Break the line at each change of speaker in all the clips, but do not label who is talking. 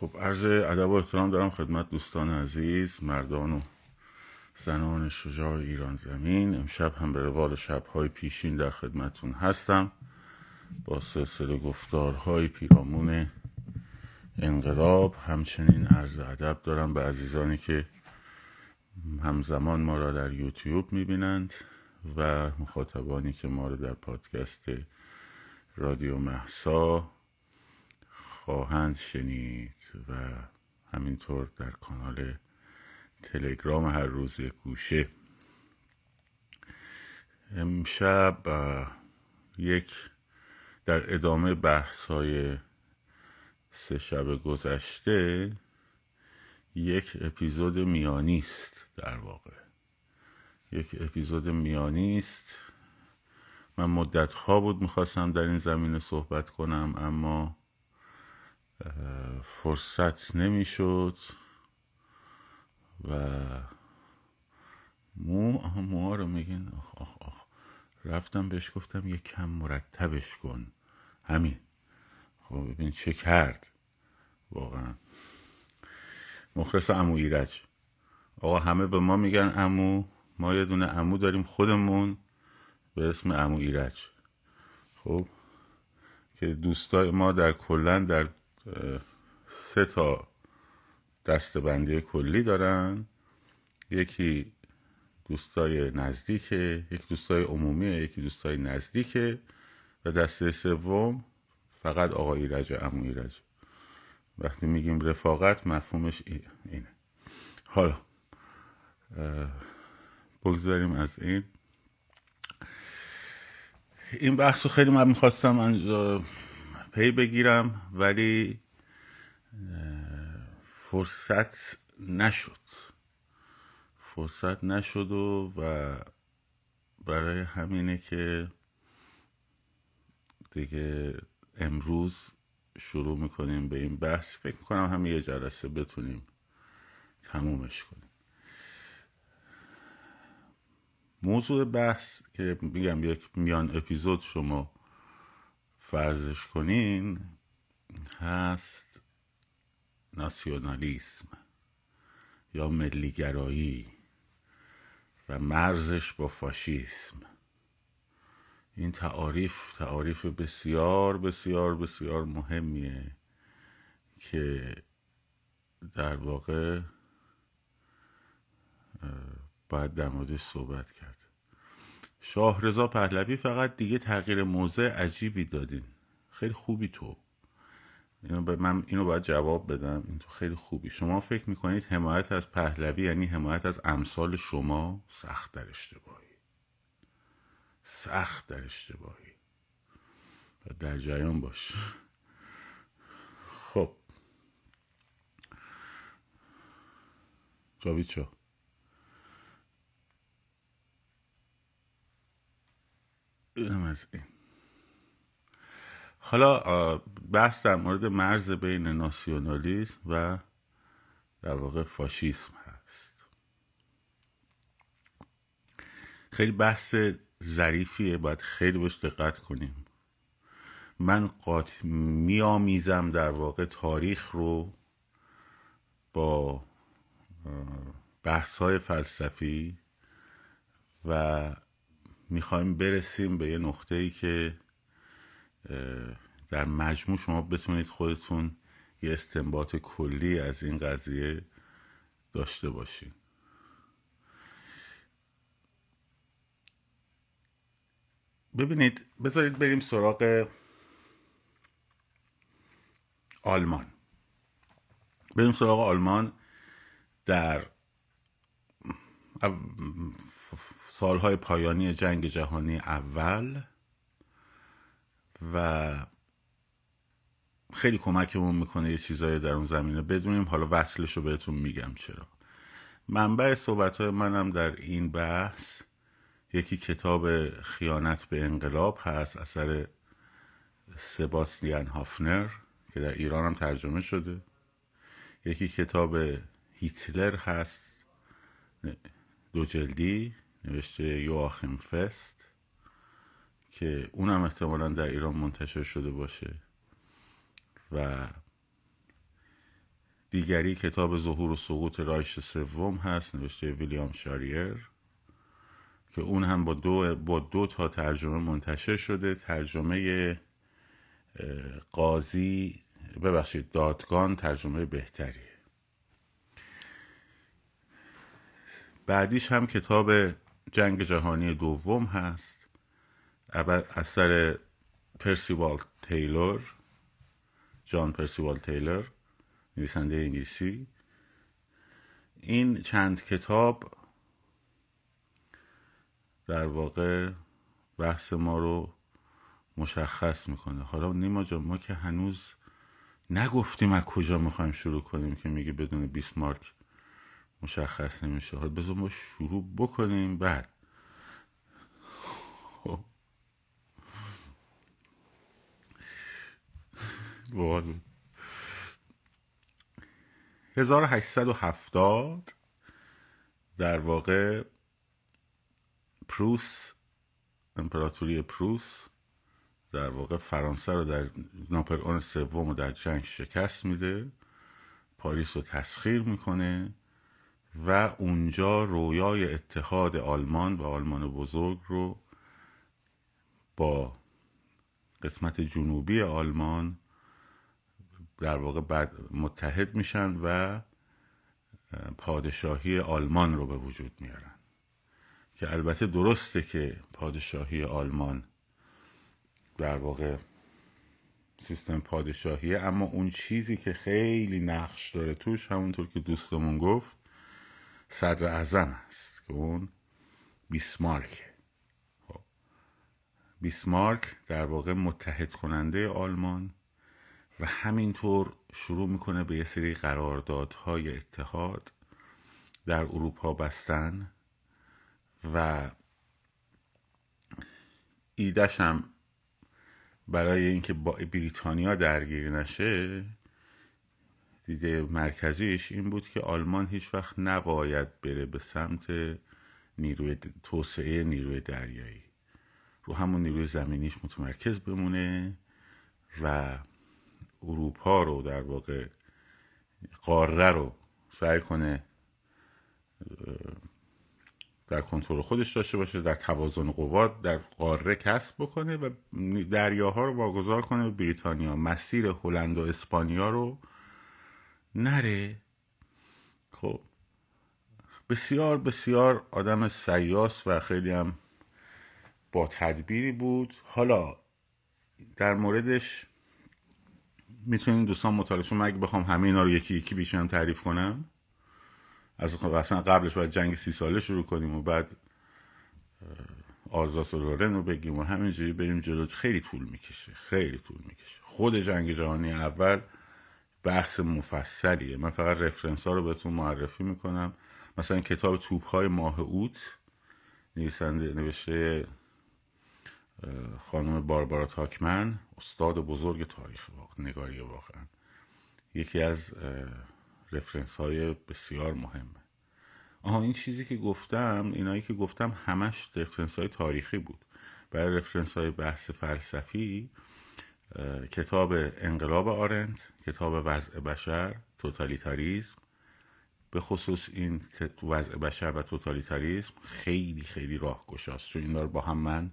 خب عرض ادب و احترام دارم خدمت دوستان عزیز مردان و زنان شجاع ایران زمین. امشب هم به روال شبهای پیشین در خدمتون هستم. با سلسله گفتارهای پیرامون انقلاب همچنین عرض ادب دارم به عزیزانی که همزمان ما را در یوتیوب می‌بینند و مخاطبانی که ما را در پادکست رادیو محسا خواهند شنید و همینطور در کانال تلگرام هر روز گوشه. امشب یک در ادامه بحث های سه شب گذشته یک اپیزود میانی است در واقع. یک اپیزود میانی است. من مدت ها بود می‌خواستم در این زمینه صحبت کنم اما فرصت نمی‌شد و مو موها رو میگن آخ آخ آخ. رفتم بهش گفتم یه کم مرتبش کن. همین. خب ببین چه کرد. واقعا. مخلص امو ایرج. آقا همه به ما میگن امو ما یه دونه امو داریم خودمون به اسم امو ایرج. خب که دوستای ما در کلن در سه تا دستبندی کلی دارن. یکی دوستای نزدیکه یک دوستای عمومیه یکی دوستای نزدیکه. و دسته سوم فقط آقا ایرج امو ایرج. وقتی میگیم رفاقت مفهومش اینه. حالا بگذاریم از این. این بحث خیلی من می‌خواستم پی بگیرم ولی فرصت نشد. فرصت نشد و, و برای همینه که دیگه امروز شروع می‌کنیم به این بحث. فکر کنم همه یه جلسه بتونیم تمومش کنیم. موضوع بحث که میگم یک میان اپیزود شما فرضش کنین هست ناسیونالیسم یا ملیگرایی و مرزش با فاشیسم. این تعاریف تعاریف بسیار بسیار بسیار مهمیه که در واقع باید در موردش صحبت کرد. شاه رضا پهلوی فقط دیگه تغییر موضع عجیبی دادین. خیلی خوبی تو. اینو به من اینو باید جواب بدم. این تو خیلی خوبی. شما فکر می‌کنید حمایت از پهلوی یعنی حمایت از امثال شما سخت در اشتباهی. سخت در اشتباهی. و در جریان باش. خب. جاوید شو اینم از حالا بحث در مورد مرز بین ناسیونالیسم و در واقع فاشیسم هست. خیلی بحث ظریفیه باید خیلی بهش دقت کنیم. من قاط میآمیزم در واقع تاریخ رو با بحث های فلسفی و می‌خوایم برسیم به یه نقطه ای که در مجموع شما بتونید خودتون یه استنباط کلی از این قضیه داشته باشین. ببینید بذارید بریم سراغ آلمان. بریم سراغ آلمان در سالهای پایانی جنگ جهانی اول و خیلی کمکمون می‌کنه یه چیزایی در اون زمینه بدونیم. حالا وصلش رو بهتون میگم چرا. منبع صحبت های منم در این بحث یکی کتاب خیانت به انقلاب هست اثر سباستیان هافنر که در ایران هم ترجمه شده. یکی کتاب هیتلر هست دو جلدی. نوشته یواخیم فست که اونم احتمالا در ایران منتشر شده باشه. و دیگری کتاب ظهور و سقوط رایش سوم هست نوشته ویلیام شاریر که اون هم با دو, با دو تا ترجمه منتشر شده. ترجمه قاضی ببخشید دادگان ترجمه بهتری بعدیش هم کتاب جنگ جهانی دوم هست. اثر پرسیوال تیلور جان پرسیوال تیلور نویسنده انگلیسی. این چند کتاب در واقع بحث ما رو مشخص می‌کنه. حالا نیما جان ما که هنوز نگفتیم از کجا می‌خوایم شروع کنیم که میگه بدون بیسمارک مشخص نمیشه. حالا بذار ما شروع بکنیم. بعد. خب. 1870 در واقع پروس امپراتوری پروس در واقع فرانسه رو در ناپلئون سوم رو در جنگ شکست میده. پاریس رو تسخیر می‌کنه. و اونجا رویای اتحاد آلمان و آلمان بزرگ رو با قسمت جنوبی آلمان در واقع بعد متحد میشن و پادشاهی آلمان رو به وجود میارن. که البته درسته که پادشاهی آلمان در واقع سیستم پادشاهیه اما اون چیزی که خیلی نقش داره توش همونطور که دوستمون گفت صدر اعظم است که اون بیسمارک خب. بیسمارک در واقع متحد کننده آلمان و همینطور شروع می‌کنه به یه سری قراردادهای اتحاد در اروپا بستن و ایدش برای اینکه با بریتانیا درگیر نشه دیده مرکزیش این بود که آلمان هیچ وقت نباید بره به سمت نیروی توسعه نیروی دریایی. رو همون نیروی زمینیش متمرکز بمونه و اروپا رو در واقع قاره رو سعی کنه در کنترل خودش داشته باشه در توازن قوات در قاره کسب بکنه و دریاها رو واگذار کنه به بریتانیا مسیر هلند و اسپانیا رو نره. خب. بسیار بسیار آدم سیاس و خیلی هم با تدبیری بود. حالا در موردش می‌تونین دوستان مطالعه شما اگه بخوام همه اینا رو یکی یکی بیشتر تعریف کنم. از خب اصلا قبلش باید جنگ سی ساله شروع کنیم و بعد آرزاس و لورن رو بگیم و همینجوری بریم جلو. خیلی طول می‌کشه خیلی طول می‌کشه. خود جنگ جهانی اول بحث مفصلیه. من فقط رفرنس ها رو بهتون معرفی می‌کنم. مثلا کتاب توپ های ماه اوت نویسنده نوشته خانم باربارا تاکمن استاد بزرگ تاریخ واقع نگاری واقعا. یکی از رفرنس های بسیار مهمه آها این چیزی که گفتم اینایی که گفتم همش رفرنس های تاریخی بود. برای رفرنس های بحث فلسفی کتاب انقلاب آرنت کتاب وضع بشر توتالیتاریزم به خصوص این وضع بشر و توتالیتاریزم خیلی خیلی راهگشاست چون این رو با هم من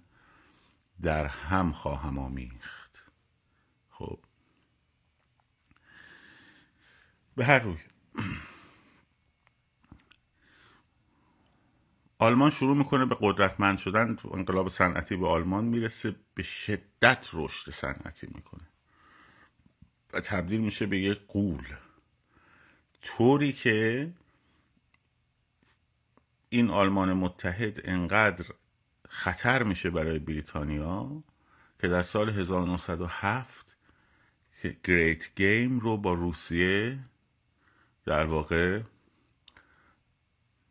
در هم خواهم آمیخت. خب. به هر روی. آلمان شروع می‌کنه به قدرتمند شدن. تو انقلاب صنعتی به آلمان می‌رسه به شدت رشد صنعتی می‌کنه. و تبدیل میشه به یک قول. طوری که این آلمان متحد انقدر خطر میشه برای بریتانیا که در سال 1907 که گریت گیم رو با روسیه در واقع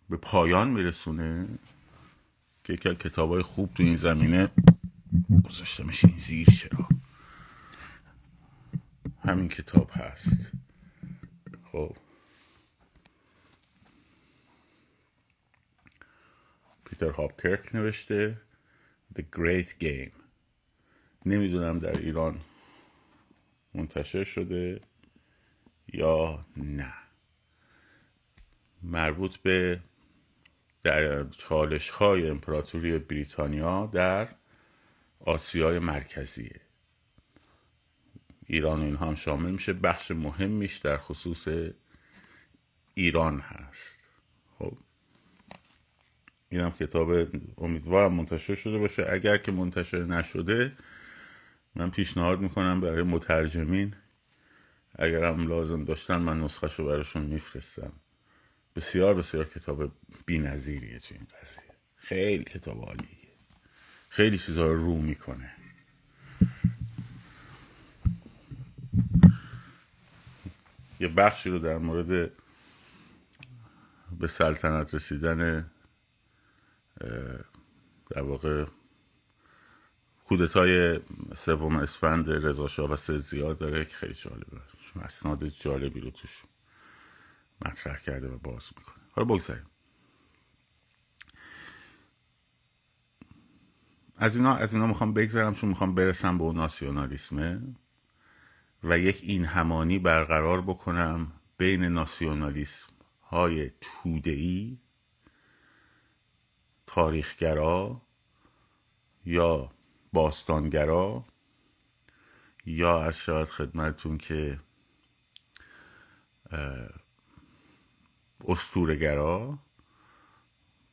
به پایان میرسونه. که یکی کتاب های خوب تو این زمینه گذاشتمش این زیر چرا. همین کتاب هست. خب. پیتر هاپکرک نوشته The Great Game. نمی‌دونم در ایران منتشر شده یا نه. مربوط به در چالش های امپراتوری بریتانیا در آسیای مرکزیه. ایران و اینها هم شامل میشه. بخش مهمیش در خصوص ایران هست. خب. اینم کتاب امیدوارم منتشر شده باشه. اگر که منتشر نشده من پیشنهاد می‌کنم برای مترجمین. اگر هم لازم داشتن من نسخه رو براشون میفرستم. بسیار بسیار کتاب بی نظیریه تو این قضیه. خیلی کتاب عالیه. خیلی چیزها رو رو می‌کنه. یه بخشی رو در مورد به سلطنت رسیدن در واقع کودتای سوم اسفند رضا و سید زیاد داره که خیلی جالبه. اسناد جالبی رو توش مطرح کرده و باز می‌کنه. حالا بگذاریم. از اینا از اینا می‌خوام بگذرم چون می‌خوام برسم به اون ناسیونالیسمه و یک این همانی برقرار بکنم بین ناسیونالیسم های تودهی تاریخگرا یا باستانگرا یا از شاید خدمتون که استورگرا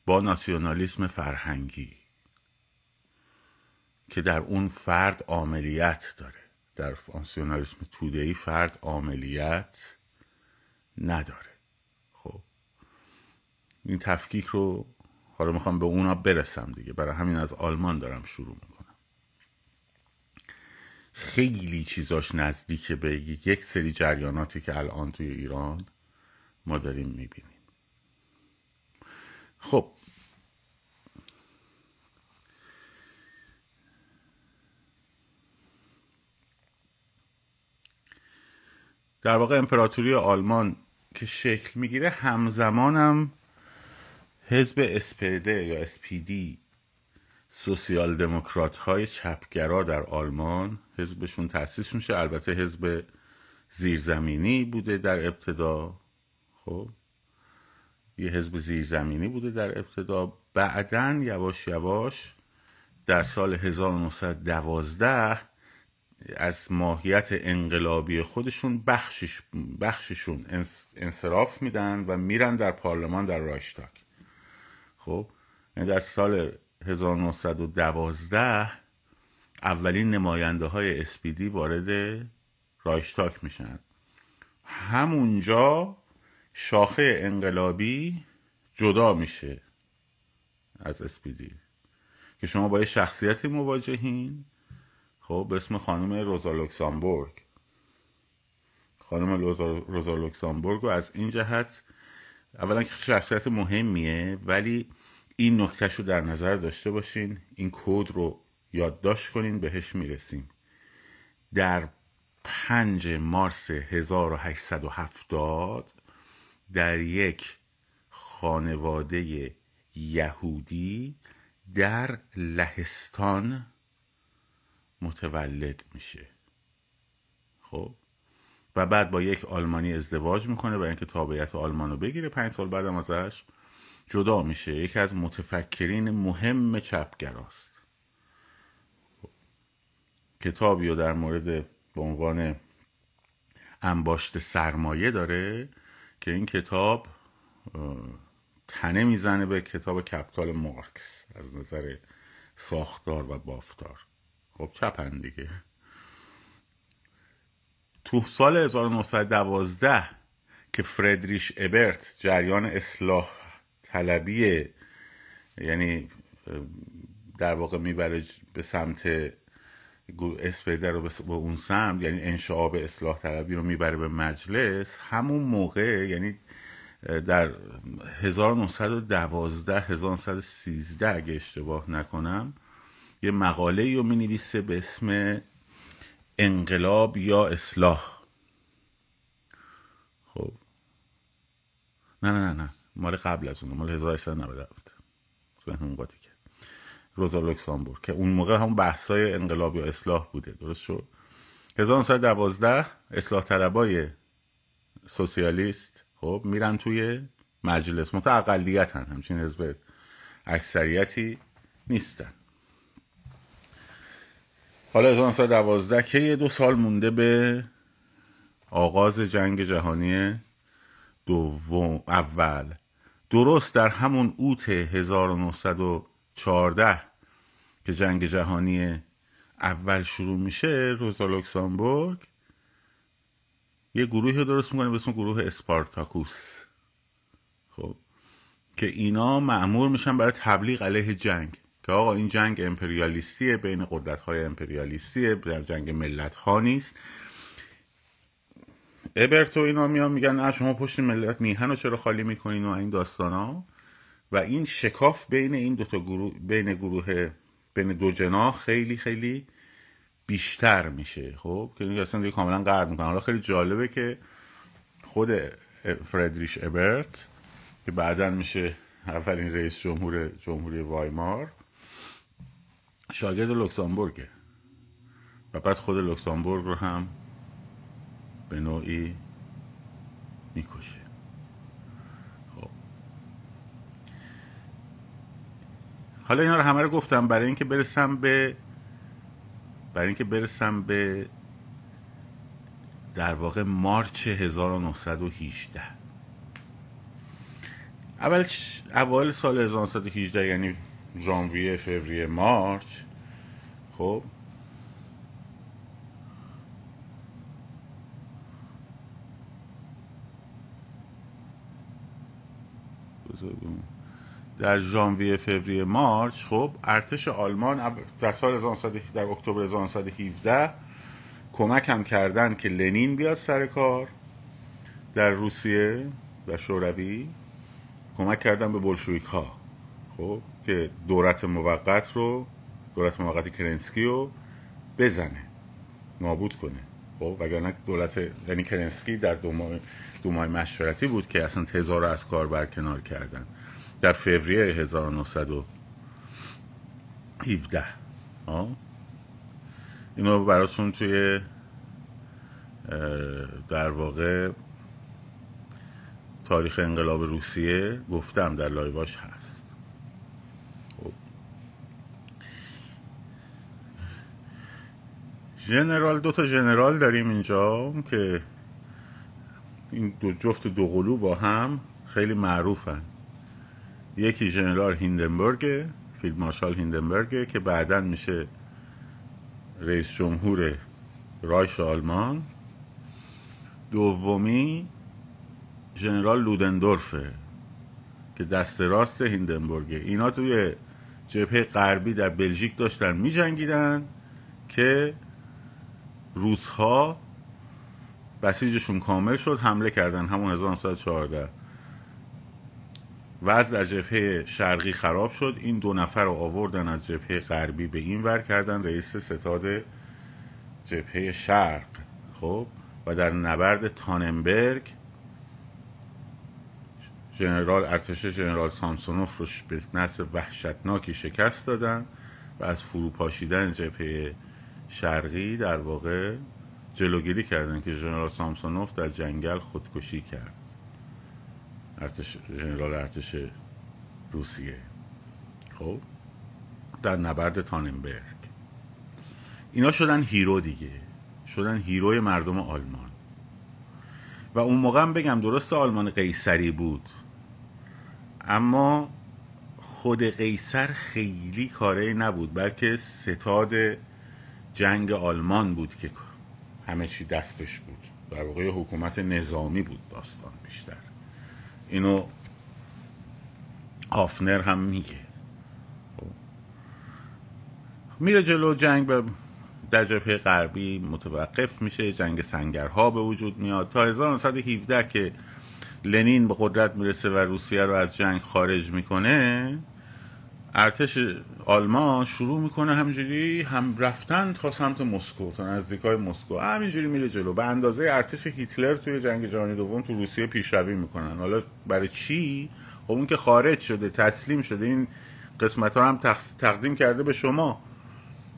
با ناسیونالیسم فرهنگی که در اون فرد عاملیت داره. در ناسیونالیسم تودهی فرد عاملیت نداره. خب این تفکیک رو حالا می‌خوام به اونا برسم دیگه. برای همین از آلمان دارم شروع می‌کنم. خیلی چیزاش نزدیکه به یک سری جریاناتی که الان توی ایران ما داریم می‌بینیم. خب. در واقع امپراتوری آلمان که شکل می‌گیره همزمانم حزب اسپیده یا اسپیدی سوسیال دموکرات های چپگرا در آلمان حزبشون تأسیس میشه. البته حزب زیرزمینی بوده در ابتدا. خب. یه حزب زیرزمینی بوده در ابتدا. بعدا یواش یواش در سال 1912 از ماهیت انقلابی خودشون بخشش بخششون انصراف میدن و میرن در پارلمان در رایشتاک. خب. یعنی در سال 1912 اولین نماینده های اسپیدی وارد رایشتاگ میشن. همونجا شاخه انقلابی جدا میشه از SPD که شما با یه شخصیتی مواجهین. خب به اسم خانم روزا لوکسامبورگ خانم روزا لوکسامبورگ رو از این جهت اولا که شخصیت مهمیه ولی این نکتهش رو در نظر داشته باشین. این quote رو یادداشت کنین بهش می‌رسیم. در پنج مارس 1870 در یک خانواده یهودی در لهستان متولد میشه. خب؟ و بعد با یک آلمانی ازدواج می‌کنه برای اینکه تابعیت آلمان رو بگیره پنج سال بعدم ازش جدا میشه. یکی از متفکرین مهم چپگراست. کتابی رو در مورد به عنوان انباشت سرمایه داره که این کتاب تنه می‌زنه به کتاب کپتال مارکس از نظر ساختار و بافتار. خب چپن دیگه. تو سال 1912 که فردریش ابرت جریان اصلاح طلبی یعنی در واقع می‌بره به سمت اسپیدر رو به اون سمت یعنی انشعاب اصلاح طلبی رو می‌بره به مجلس. همون موقع یعنی در 1912 1913 اگه اشتباه نکنم یه مقاله رو می نویسه به اسم انقلاب یا اصلاح. خب. نه نه نه نه. مال قبل از اون مال 1897 ذهنم قاطی کرد. روزا لوکسامبورگ که اون موقع هم بحثای انقلاب یا اصلاح بوده. درست شد؟ 1912 اصلاح طلبای سوسیالیست خب میرن توی مجلس. متا هن همچین حزب اکثریتی نیستن. حالا 1912 که یه دو سال مونده به آغاز جنگ جهانی دوم اول. درست در همون اوت 1914 که جنگ جهانی اول شروع میشه روزا لوکسامبورگ یه گروهی درست می‌کنه به اسم گروه اسپارتاکوس. خب که اینا معمور میشن برای تبلیغ علیه جنگ. که آقا این جنگ امپریالیستیه بین قدرت های امپریالیستیه در جنگ ملت ها نیست. ابرتو اینا میان میگن نه شما پشت ملت میهن رو چرا خالی می‌کنین و این داستان ها و این شکاف بین این دوتا گروه بین گروه بین دو جناح خیلی خیلی بیشتر میشه. خب که این اصلا دیگه کاملا قرد می‌کنه حالا خیلی جالبه که خود فردریش ابرت که بعدا میشه اولین رئیس جمهور جمهوری وایمار شاگرد لوکسامبورگه و بعد خود لوکسامبورگ رو هم به نوعی می‌کشه. حالا اینا رو همه رو گفتم برای اینکه برسم به برای اینکه برسم به در واقع مارچ 1918 اول اول سال 1918 یعنی ژانویه فوریه مارچ. خب. در ژانویه فوریه مارچ خب ارتش آلمان در سال در اکتبر 1917 کمک هم کردن که لنین بیاد سر کار. در روسیه و شوروی کمک کردن به بلشویک ها خب که دولت موقت رو دولت موقت کرنسکی رو بزنه نابود کنه. خب وگرنه دولت یعنی کرنسکی در دو ماه, مشورتی بود که اصلا تزار رو از کار برکنار کردن. در فوریه 1917 اینو براتون توی در واقع تاریخ انقلاب روسیه گفتم در لایواش هست. خب. ژنرال دو تا ژنرال داریم اینجا که این دو جفت دو قلو با هم خیلی معروفن. یکی ژنرال هیندنبرگ فیلد مارشال هیندنبرگ که بعدا میشه رئیس جمهور رایش آلمان. دومی ژنرال لودندورفه که دست راست هیندنبورگه اینا توی جبهه غربی در بلژیک داشتن می جنگیدن که روزها بسیجشون کامل شد حمله کردن. همون 1914 وضع در جبهه شرقی خراب شد. این دو نفر رو آوردن از جبهه غربی به این ور کردن رئیس ستاد جبهه شرق. خب و در نبرد تاننبرگ ژنرال ارتش ژنرال سامسونوف رو به نسل وحشتناکی شکست دادن و از فروپاشیدن جبهه شرقی در واقع جلوگیری کردن که ژنرال سامسونوف در جنگل خودکشی کرد. ارتش ژنرال ارتش روسیه. خب؟ در نبرد تاننبرگ. اینا شدن هیرو دیگه. شدن هیروی مردم آلمان. و اون موقع هم بگم درست آلمان قیصری بود. اما خود قیصر خیلی کاره نبود بلکه ستاد جنگ آلمان بود که همه چی دستش بود. در واقع حکومت نظامی بود داستان بیشتر. اینو آفنر هم میگه. میره جلو جنگ به در جبهه غربی متوقف میشه جنگ سنگرها به وجود میاد تا 1917 که لنین به قدرت می‌رسه و روسیه رو از جنگ خارج می‌کنه ارتش آلمان شروع می‌کنه همجوری هم رفتن تا سمت مسکو تا نزدیکای مسکو. همینجوری میره جلو. به اندازه ارتش هیتلر توی جنگ جهانی دوم تو روسیه پیشروی می‌کنن. حالا برای چی؟ خب اون که خارج شده تسلیم شده این قسمت ها هم تقدیم کرده به شما.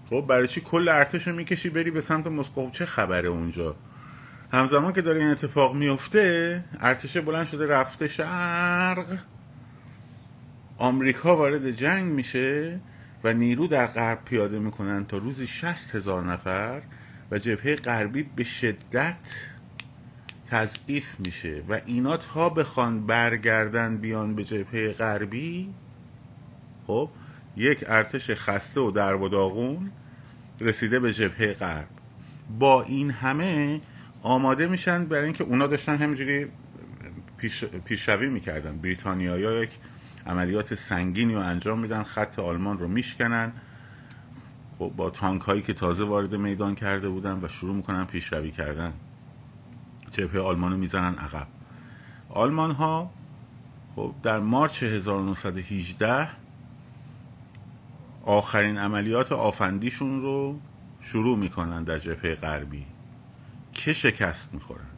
خب برای چی کل ارتش رو می‌کشی بری به سمت مسکو؟ خب چه خبره اونجا؟ همزمان که داره این اتفاق میفته ارتش بلند شده رفته شرق. آمریکا وارد جنگ میشه و نیرو در غرب پیاده می‌کنن تا روزی شست هزار نفر و جبهه غربی به شدت تضعیف میشه و اینا تا بخوان برگردن بیان به جبهه غربی خب یک ارتش خسته و درب و داغون رسیده به جبهه غرب. با این همه آماده میشن برای اینکه اونا داشتن همینجوری پیش، پیشروی می‌کردن. بریتانیا یک عملیات سنگینی رو انجام میدن خط آلمان رو میشکنن. خب با تانک هایی که تازه وارد میدان کرده بودن و شروع می‌کنن پیشروی کردن. جبهه آلمان رو می‌زنن عقب. آلمان ها خب در مارچ 1918 آخرین عملیات آفندیشون رو شروع می‌کنن در جبهه غربی. که شکست می‌خورن؟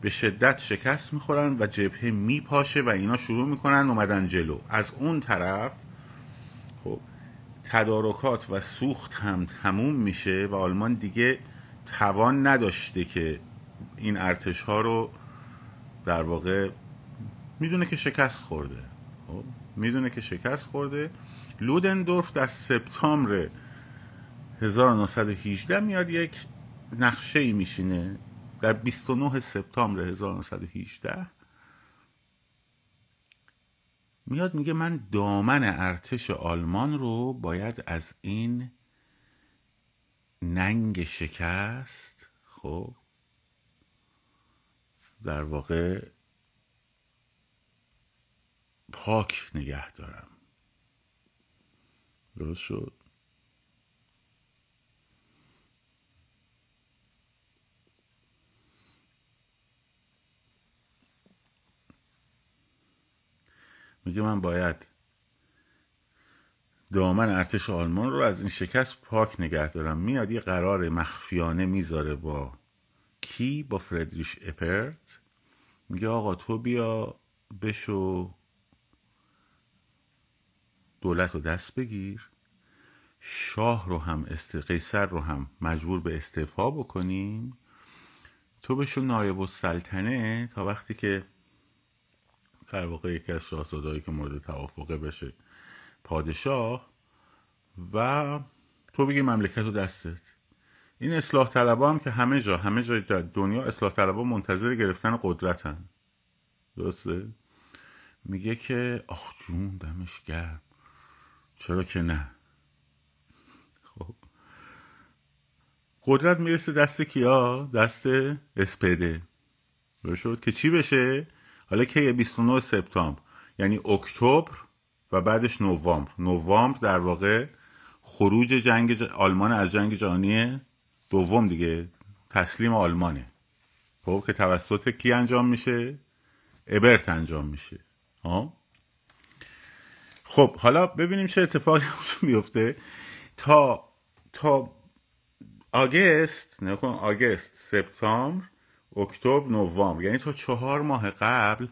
به شدت شکست می‌خورن و جبهه میپاشه و اینا شروع می‌کنن اومدن جلو. از اون طرف خب تدارکات و سوخت هم تموم میشه و آلمان دیگه توان نداشته که این ارتش ها رو در واقع می‌دونه که شکست خورده. خب می‌دونه که شکست خورده. لودندورف در سپتامبر 1918 میاد یک نقشه ای میشینه. در 29 سپتامبر 1918 میاد میگه من دامن ارتش آلمان رو باید از این ننگ شکست خب در واقع پاک نگه دارم. درست شد؟ میگه من باید دامن ارتش آلمان رو از این شکست پاک نگه دارم. میاد یه قرار مخفیانه می‌ذاره با کی؟ با فردریش اپرت. میگه آقا تو بیا بشو دولت رو دست بگیر. شاه رو هم است... قیصر رو هم مجبور به استعفا بکنیم. تو بشو نایب السلطنه تا وقتی که در واقع یکی از شاهزادهایی که مورد توافقه بشه. پادشاه و تو بگی مملکت رو دستت. این اصلاح طلبا هم که همه جا همه جای دنیا اصلاح طلبا منتظر گرفتن قدرتن. درسته؟ میگه که آخ جون دمش گرم. چرا که نه؟ خب. قدرت می‌رسه دست کیا؟ دست اسپده شد؟ که چی بشه؟ حالا که 29 سپتامبر یعنی اکتبر و بعدش نوامبر. نوامبر در واقع خروج جنگ ج... آلمان از جنگ جهانی دوم دیگه تسلیم آلمانه. خب که توسط کی انجام میشه؟ ابرت انجام میشه. ها خب حالا ببینیم چه اتفاقی میفته. تا تا آگست نکن آگست سپتامبر اکتبر نوامبر. یعنی تا چهار ماه قبل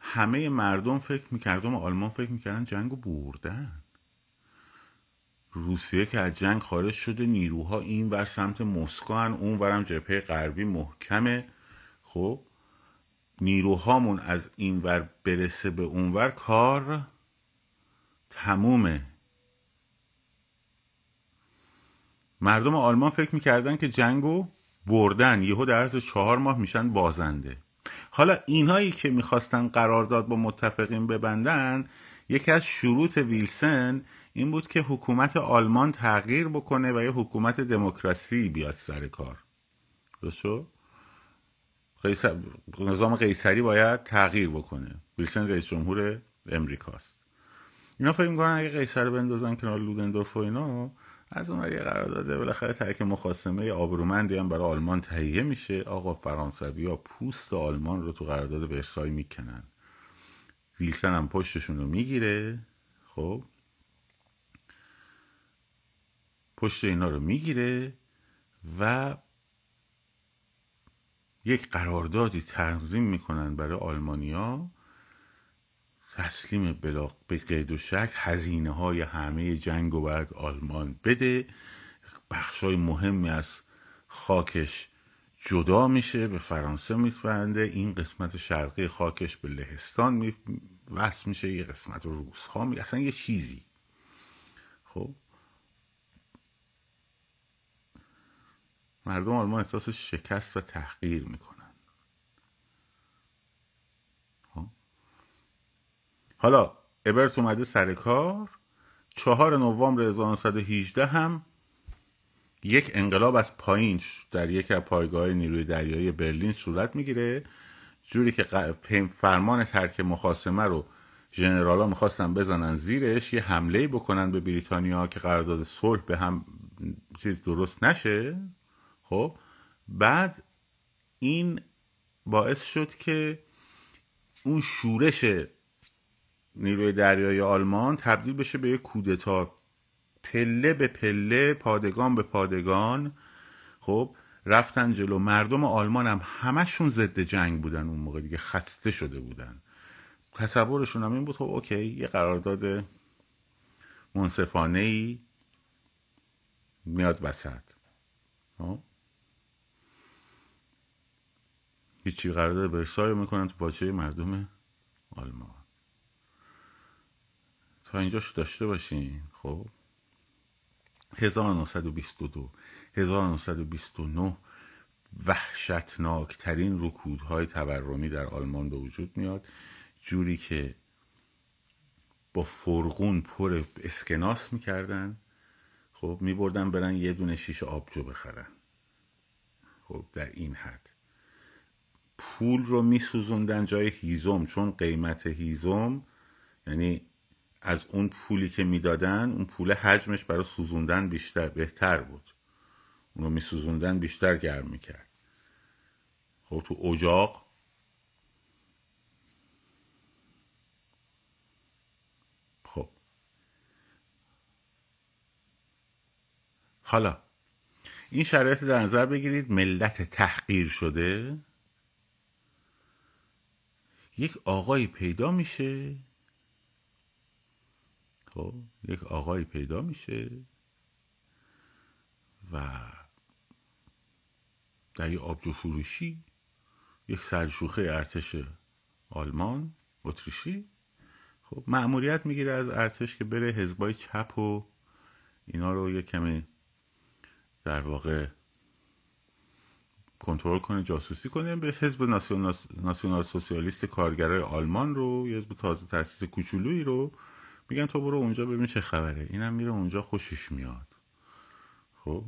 همه مردم فکر می‌کردن و آلمان فکر می‌کردن جنگ بردن. روسیه که از جنگ خارج شده نیروها این ور سمت مسکو هن اون ورم جبهه غربی محکمه. خب نیروهامون از این ور برسه به اون ور کار تمومه. مردم آلمان فکر می‌کردن که جنگو بردن. یهو در عرض چهار ماه میشن بازنده. حالا اینهایی که می‌خواستن قرارداد با متفقین ببندن یکی از شروط ویلسن این بود که حکومت آلمان تغییر بکنه و یه حکومت دموکراسی بیاد سر کار. درست قیصر... نظام قیصری باید تغییر بکنه. ویلسن رئیس جمهور امریکاست. اینا فکر می‌کنن اگه قیصر بندازن کنار لودندورف و اینا از اون یه قرار داده. بالاخره ترک مخاسمه آبرومندی هم برای آلمان تهیه میشه. آقا فرانسوی ها پوست آلمان رو تو قرارداد ورسای می‌کنن. ویلسن هم پشتشون رو می‌گیره. خب. پشت اینا رو می‌گیره و یک قراردادی تنظیم می‌کنن برای آلمانیا. تسلیم بلا به قید و شک هزینه های همه جنگ و آلمان بده. بخش های مهمی از خاکش جدا میشه به فرانسه میپرنده این قسمت شرقی خاکش به لهستان می وصل میشه. یه قسمت روس ها می... اصلا یه چیزی. خب؟ مردم آلمان احساس شکست و تحقیر می‌کنن. حالا ابرت اومده سر کار. چهار نوامبر 1918 هم یک انقلاب از پایین در یک از پایگاه نیروی دریایی برلین صورت می‌گیره. جوری که فرمان ترک مخاسمه رو ژنرالا می‌خواستن بزنن زیرش یه حمله بکنن به بریتانیا که قرارداد صلح به هم چیز درست نشه. خب بعد این باعث شد که اون شورش نیروی دریایی آلمان تبدیل بشه به یک کودتا. پله به پله پادگان به پادگان. خب رفتن جلو. مردم آلمان هم همشون ضد جنگ بودن اون موقع دیگه خسته شده بودن. تصورشون هم این بود خب اوکی یه قرارداد منصفانه ای میاد وسط. خب؟ هیچی قرارداد برسای می‌کنن تو پاچه مردم آلمان. تا اینجاش داشته باشین. خب. 1922 1929 وحشتناکترین رکودهای تورمی در آلمان به وجود میاد. جوری که با فرغون پر اسکناس می‌کردن. خب میبردن برن یه دونه شیش آبجو بخرن. خب در این حد. پول رو میسوزوندن جای هیزم چون قیمت هیزم یعنی از اون پولی که می‌دادن اون پول حجمش برای سوزوندن بیشتر بهتر بود. اونو میسوزوندن بیشتر گرم می‌کرد. خب تو اجاق خب. حالا این شرایط در نظر بگیرید ملت تحقیر شده. یک آقایی پیدا میشه. خب یک آقایی پیدا میشه و در یه آبجو فروشی یک سرشوخه ارتش آلمان اتریشی خب مأموریت می‌گیره از ارتش که بره حزبای چپ و اینا رو یه کمی در واقع کنترل کنه جاسوسی کنه. به حزب ناسیونال سوسیالیست کارگرای آلمان رو یه حزب تازه تاسیس کوچولویی رو میگن تو برو اونجا ببین چه خبره. اینم میره اونجا خوشش میاد. خب؟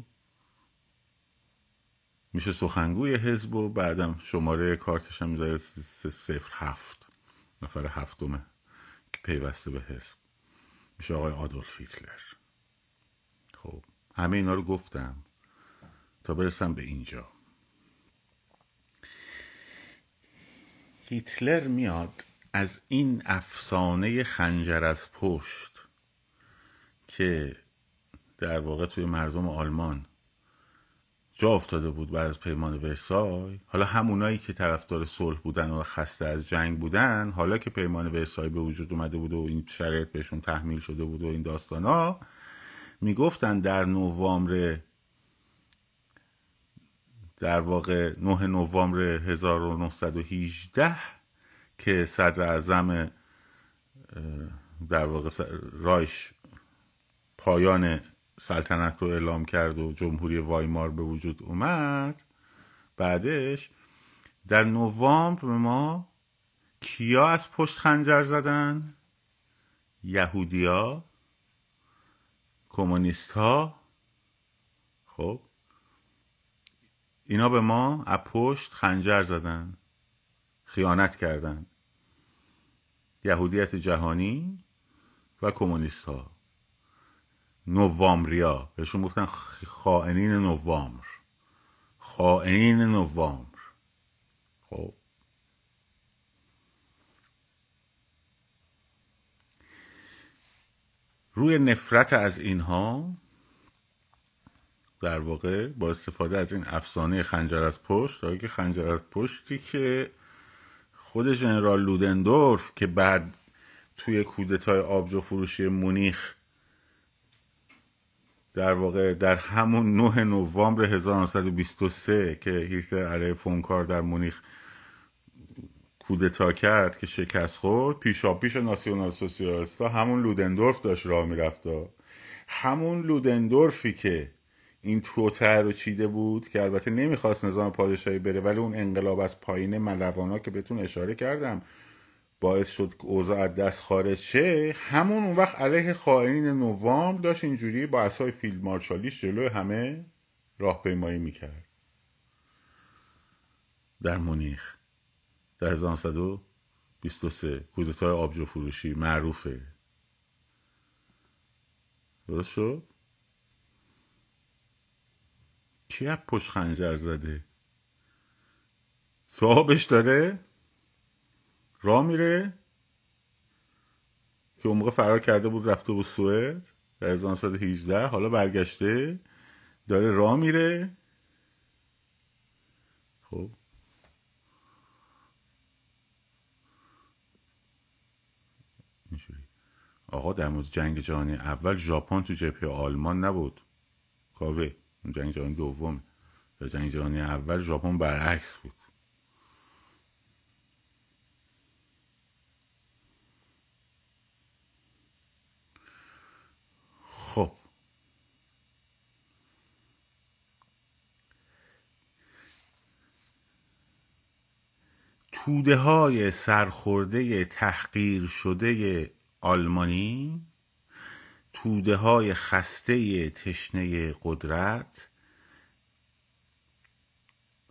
میشه سخنگوی حزب و بعدم شماره کارتش هم می‌ذاره صفر هفت. نفر هفتمه که پیوسته به حزب. میشه آقای آدولف هیتلر. خب همه اینا رو گفتم تا برسم به اینجا. هیتلر میاد. از این افسانه خنجر از پشت که در واقع توی مردم آلمان جا افتاده بود بعد از پیمان ورسای حالا همونایی که طرفدار صلح بودن و خسته از جنگ بودن حالا که پیمان ورسای به وجود اومده بود و این شرایط بهشون تحمیل شده بود و این داستان ها می‌گفتن در نوامبر در واقع 9 نوامبر 1918 که صدر اعظم در واقع رایش پایان سلطنت رو اعلام کرد و جمهوری وایمار به وجود اومد. بعدش در نوامبر ما کیا از پشت خنجر زدن؟ یهودیا کمونیست ها خب اینا به ما از پشت خنجر زدن. خیانت کردن. یهودیت جهانی و کمونیست ها نوامبریا. بهشون گفتن خائنین نوامبر. خائنین نوامبر. خب. روی نفرت از اینها در واقع با استفاده از این افسانه خنجر از پشت که خنجر از پشتی که خود ژنرال لودندورف که بعد توی کودتای آبجو فروشی مونیخ در واقع در همون 9 نوامبر 1923 که هیتلر علیه فونکار در مونیخ کودتا کرد که شکست خورد پیشا پیش ناسیونال سوسیالیستا همون لودندورف داشت راه می‌رفت همون لودندورفی که این توتر رو چیده بود که البته نمی‌خواست نظام پادشاهی بره ولی اون انقلاب از پایین ملوانا که بهتون اشاره کردم باعث شد که اوضاع از دست خارج شه همون اون وقت علیه خائنین نوام داشت اینجوری با اسای فیلد مارشالیش جلو همه راهپیمایی می‌کرد. در مونیخ در 1923 کودتای آبجو فروشی معروفه. درست شد؟ کی از پشت خنجر زده؟ صاحبش داره؟ راه میره؟ که اون موقع فرار کرده بود رفته بود سوئد در 1918 حالا برگشته داره راه میره؟ خب. اینجوری. آقا در مورد جنگ جهانی اول ژاپن تو جبهه آلمان نبود. کاوه. جنگ جهانی دوم در جنگ جهانی اول ژاپن برعکس بود. خب. توده های سرخورده تحقیر شده آلمانی توده های خسته تشنه قدرت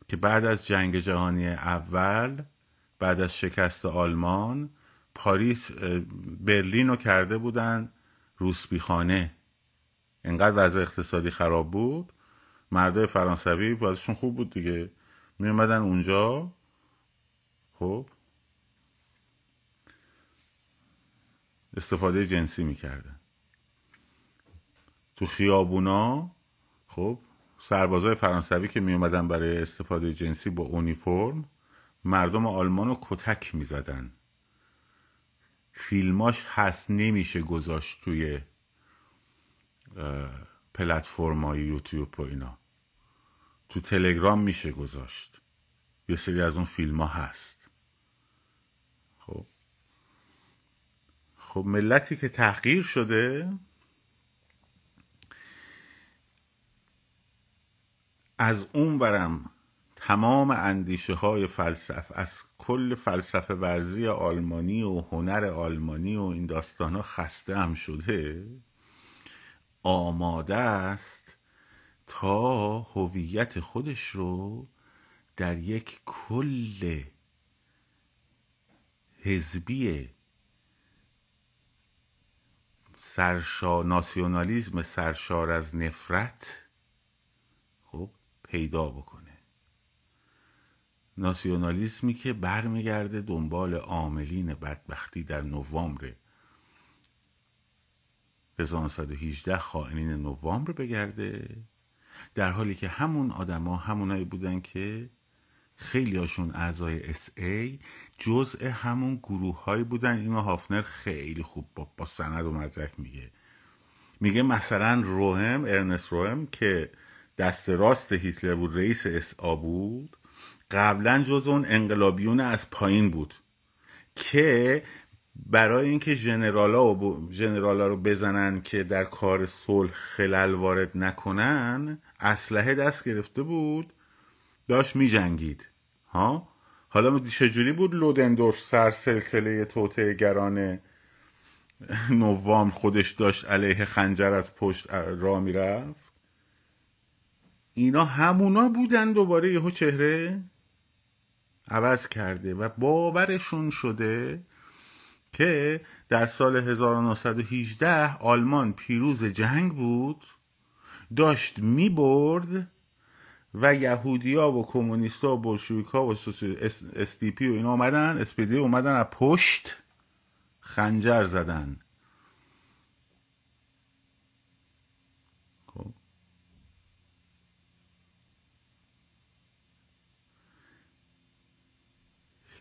که بعد از جنگ جهانی اول بعد از شکست آلمان پاریس برلین رو کرده بودن روسبیخانه انقدر وضع اقتصادی خراب بود. مردای فرانسوی بازشون خوب بود دیگه. می اومدن اونجا. خب. استفاده جنسی می‌کردن. تو خیابونا خب سربازای فرانسوی که می اومدن برای استفاده جنسی با اونیفرم مردم آلمان رو کتک می‌زدن. فیلماش هست نمیشه گذاشت توی پلتفرم های یوتیوب و اینا. تو تلگرام میشه گذاشت. یه سری از اون فیلم ها هست. خب. خب ملتی که تحقیر شده از اون برم تمام اندیشه های فلسفه از کل فلسفه ورزی آلمانی و هنر آلمانی و این داستان ها خسته هم شده آماده است تا هویت خودش رو در یک کل حزبی سرشا ناسیونالیزم سرشار از نفرت پیدا بکنه. ناسیونالیسمی که برمیگرده دنبال عاملین بدبختی در نوامبر 1918 خائنین نوامبر بگرده. در حالی که همون آدما همونایی بودن که خیلی هاشون اعضای اس آ جزء همون گروه هایی بودن. اینو هافنر خیلی خوب با, با سند و مدرک میگه. میگه مثلا روهم ارنست روهم که دست راست هیتلر بود رئیس اس آ بود. قبلا جز اون انقلابیون از پایین بود که برای اینکه ژنرالا و ژنرالا رو بزنن که در کار صلح خلل وارد نکنن اسلحه دست گرفته بود داشت میجنگید. ها؟ حالا چجوری بود لودندورف سر سلسله توته گران نوام خودش داشت علیه خنجر از پشت را می‌رفت؟ اینا همونا بودن دوباره یهو چهره عوض کرده و باورشون شده که در سال 1918 آلمان پیروز جنگ بود داشت می‌برد و یهودیا و کمونیستا و بلشویکا و اسدیپی و اینا اومدن اسپیدی اومدن از پشت خنجر زدن.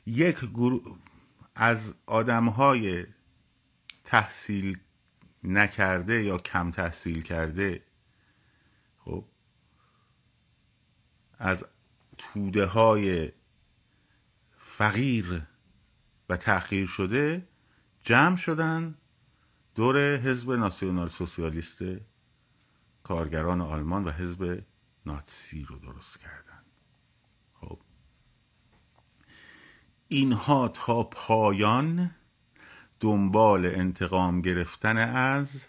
یک گروه از آدم های تحصیل نکرده یا کم تحصیل کرده خب از توده های فقیر و تأخیر شده جمع شدن دور حزب ناسیونال سوسیالیست کارگران آلمان و حزب ناتسی رو درست کردن. اینها تا پایان دنبال انتقام گرفتن از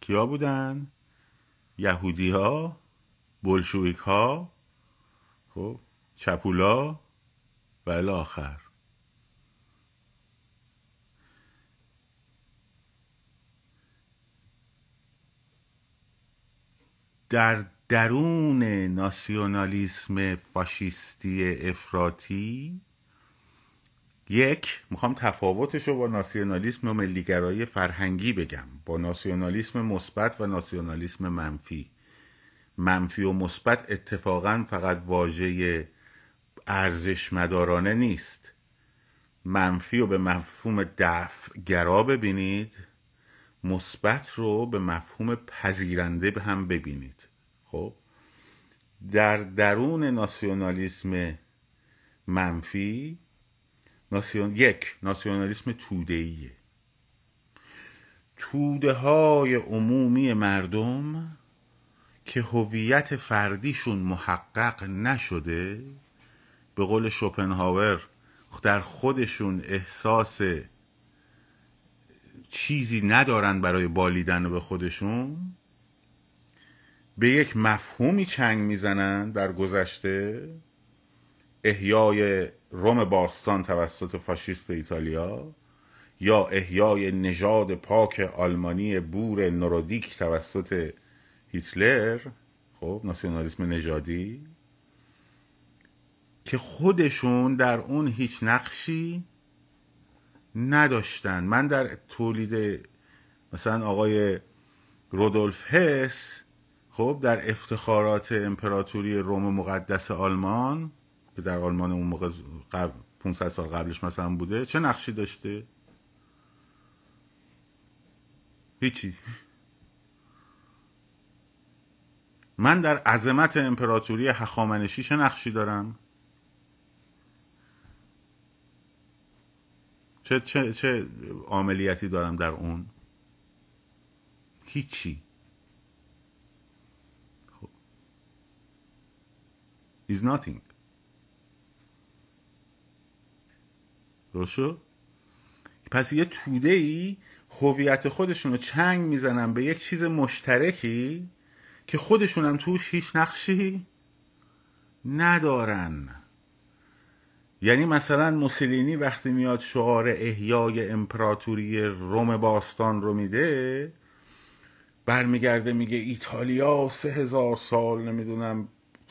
کیا بودن؟ یهودی ها بلشویک ها خب چپولا و الاخر. در درون ناسیونالیسم فاشیستی افراطی یک می‌خوام تفاوتش رو با ناسیونالیسم و ملیگرایی فرهنگی بگم. با ناسیونالیسم مثبت و ناسیونالیسم منفی. منفی و مثبت اتفاقا فقط واژه ارزش مدارانه نیست. منفی رو به مفهوم دفع گرا ببینید مثبت رو به مفهوم پذیرنده هم ببینید. خب؟ در درون ناسیونالیسم منفی ناسیون... یک ناسیونالیسم تودهیه توده های عمومی مردم که هویت فردیشون محقق نشده به قول شوپنهاور در خودشون احساس چیزی ندارن برای بالیدن به خودشون به یک مفهومی چنگ می‌زنن در گذشته. احیای روم باستان توسط فاشیست ایتالیا یا احیای نژاد پاک آلمانی بور نورودیک توسط هیتلر خب ناسیونالیسم نژادی که خودشون در اون هیچ نقشی نداشتن. من در تولید مثلا آقای رودولف هس خب در افتخارات امپراتوری روم مقدس آلمان که در آلمان اون موقع قبل 500 سال قبلش مثلا بوده چه نقشی داشته؟ هیچی. من در عظمت امپراتوری هخامنشی چه نقشی دارم؟ چه چه چه عملیاتی دارم در اون؟ هیچی. خب. Is nothing. درست پس یه توده ای هویت خودشون رو چنگ می‌زنن به یک چیز مشترکی که خودشون هم توش هیچ نقشی ندارن. یعنی مثلا موسولینی وقتی میاد شعار احیای امپراتوری روم باستان رو میده برمیگرده میگه ایتالیا سه هزار سال نمی‌دونم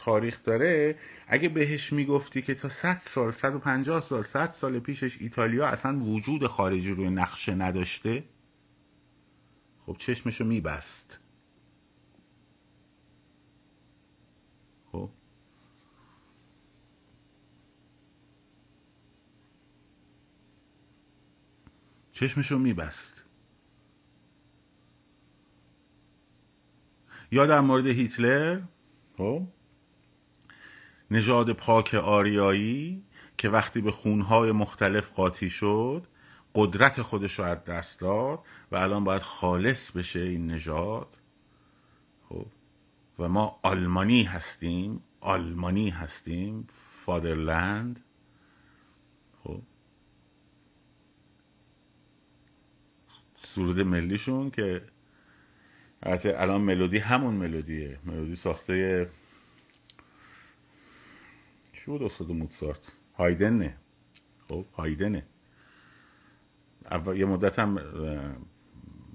تاریخ داره اگه بهش می‌گفتی که تا 100 سال 150 سال 100 سال پیشش ایتالیا اصلا وجود خارجی روی نقشه نداشته خب چشمشو میبست. خب؟ چشمشو میبست. یا در مورد هیتلر؟ خب؟ نژاد پاک آریایی که وقتی به خونهای مختلف قاطی شد قدرت خودش رو از دست داد و الان باید خالص بشه این نژاد. خب و ما آلمانی هستیم آلمانی هستیم فادرلند. خب سرود ملیشون که البته الان ملودی همون ملودیه. ملودی ساخته کی بود استاد موتسارت؟ هایدنه. خب هایدنه. یه مدت هم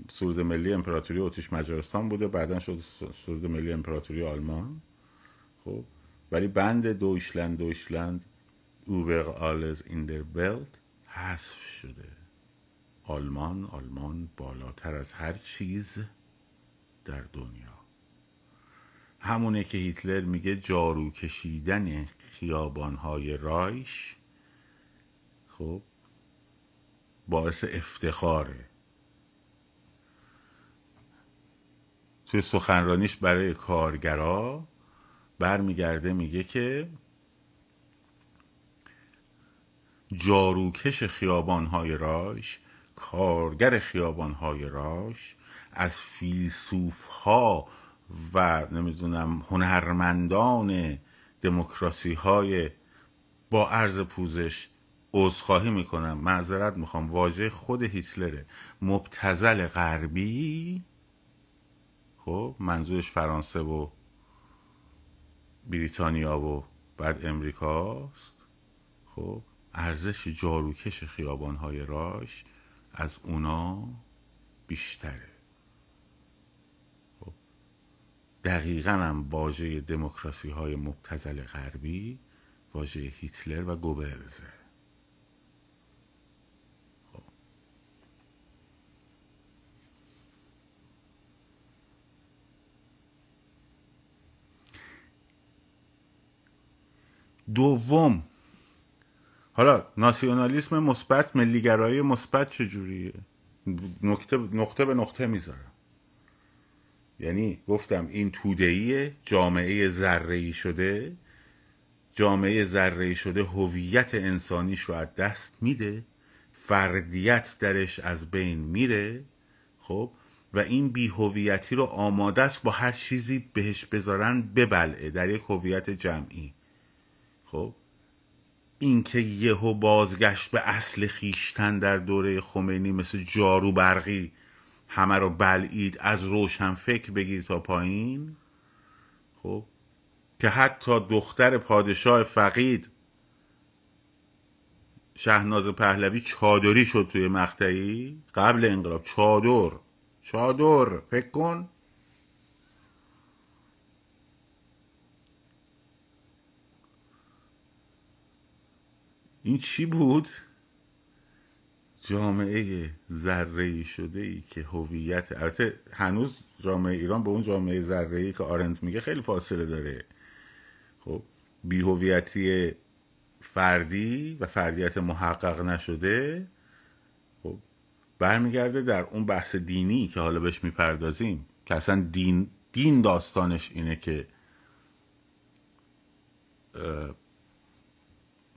سرود ملی امپراتوری اتریش مجارستان بوده بعدا شد سرود ملی امپراتوری آلمان. خب ولی بند دویشلند دویشلند اوبر آلز این در بلد حذف شده. آلمان آلمان بالاتر از هر چیز در دنیا. همونه که هیتلر میگه جارو کشیدن خیابانهای رایش خب باعث افتخاره. توی سخنرانیش برای کارگرا برمیگرده میگه که جاروکش خیابانهای راش کارگر خیابانهای راش از فیلسوف ها و نمی‌دونم هنرمندان دموکراسی های با عرض پوزش عذرخواهی می‌کنم. معذرت می‌خوام. واژه خود هیتلره. مبتزل غربی. خب منظورش فرانسه و بریتانیا و بعد امریکاست. خب ارزش جاروکش خیابانهای راش از اونا بیشتره خب دقیقا هم واژه دموکراسی های مبتزل غربی واژه هیتلر و گوبلزه خب. دوم حالا ناسیونالیسم مثبت ملیگرایی مثبت چجوریه؟ نقطه نقطه به نقطه می‌ذارم. یعنی گفتم این تودهی جامعه ذره شده جامعه ذره شده هویت انسانیش رو از دست میده فردیت درش از بین میره خب؟ و این بیهویتی رو آماده است با هر چیزی بهش بذارن ببلعه در یک هویت جمعی. خب؟ اینکه یهو بازگشت به اصل خیشتن در دوره خمینی مثل جارو برقی همه رو بلعید از روشن فکر بگیر تا پایین. خب؟ که حتی دختر پادشاه فقید شهناز پهلوی چادری شد توی مقطعی. قبل انقلاب. چادر. چادر. فکر کن. این چی بود؟ جامعه ذره شده ای که هویت البته هنوز جامعه ایران به اون جامعه ذره ای که آرنت میگه خیلی فاصله داره. خب بیهویتی فردی و فردیت محقق نشده خب برمیگرده در اون بحث دینی که حالا بهش می‌پردازیم که اصلا دین دین داستانش اینه که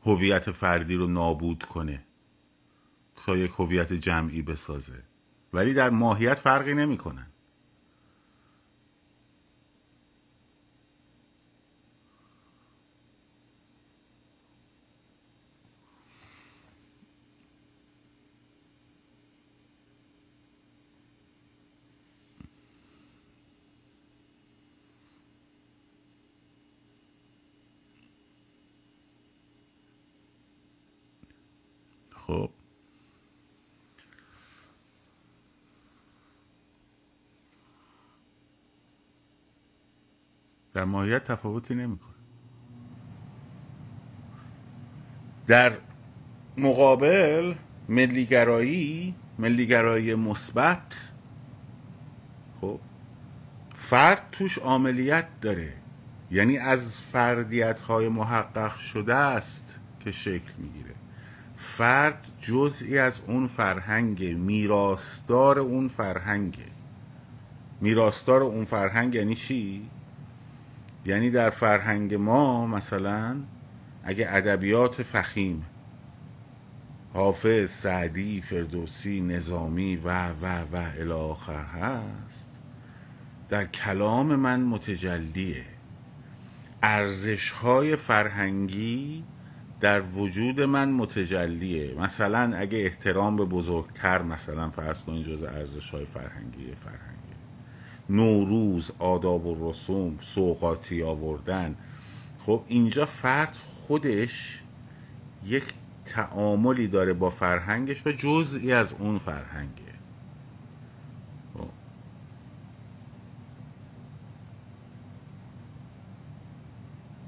هویت فردی رو نابود کنه. تا یک هویت جمعی بسازه. ولی در ماهیت فرقی نمی‌کنن خب در ماهیت تفاوتی نمی‌کنه. در مقابل ملیگرایی ملیگرایی مثبت خب فرد توش عملیت داره. یعنی از فردیت های محقق شده است که شکل می‌گیره. فرد جزئی از اون فرهنگ میراستار اون فرهنگ. میراستار اون فرهنگ یعنی چی؟ یعنی در فرهنگ ما مثلا اگه ادبیات فخیم حافظ سعدی فردوسی نظامی و و و الاخر هست در کلام من متجلیه. ارزش های فرهنگی در وجود من متجلیه. مثلا اگه احترام به بزرگتر مثلا فرض کنید جز ارزش های فرهنگی فرهنگی نوروز آداب و رسوم سوقاتی آوردن. خب اینجا فرد خودش یک تعاملی داره با فرهنگش و جزئی از اون فرهنگه. خب.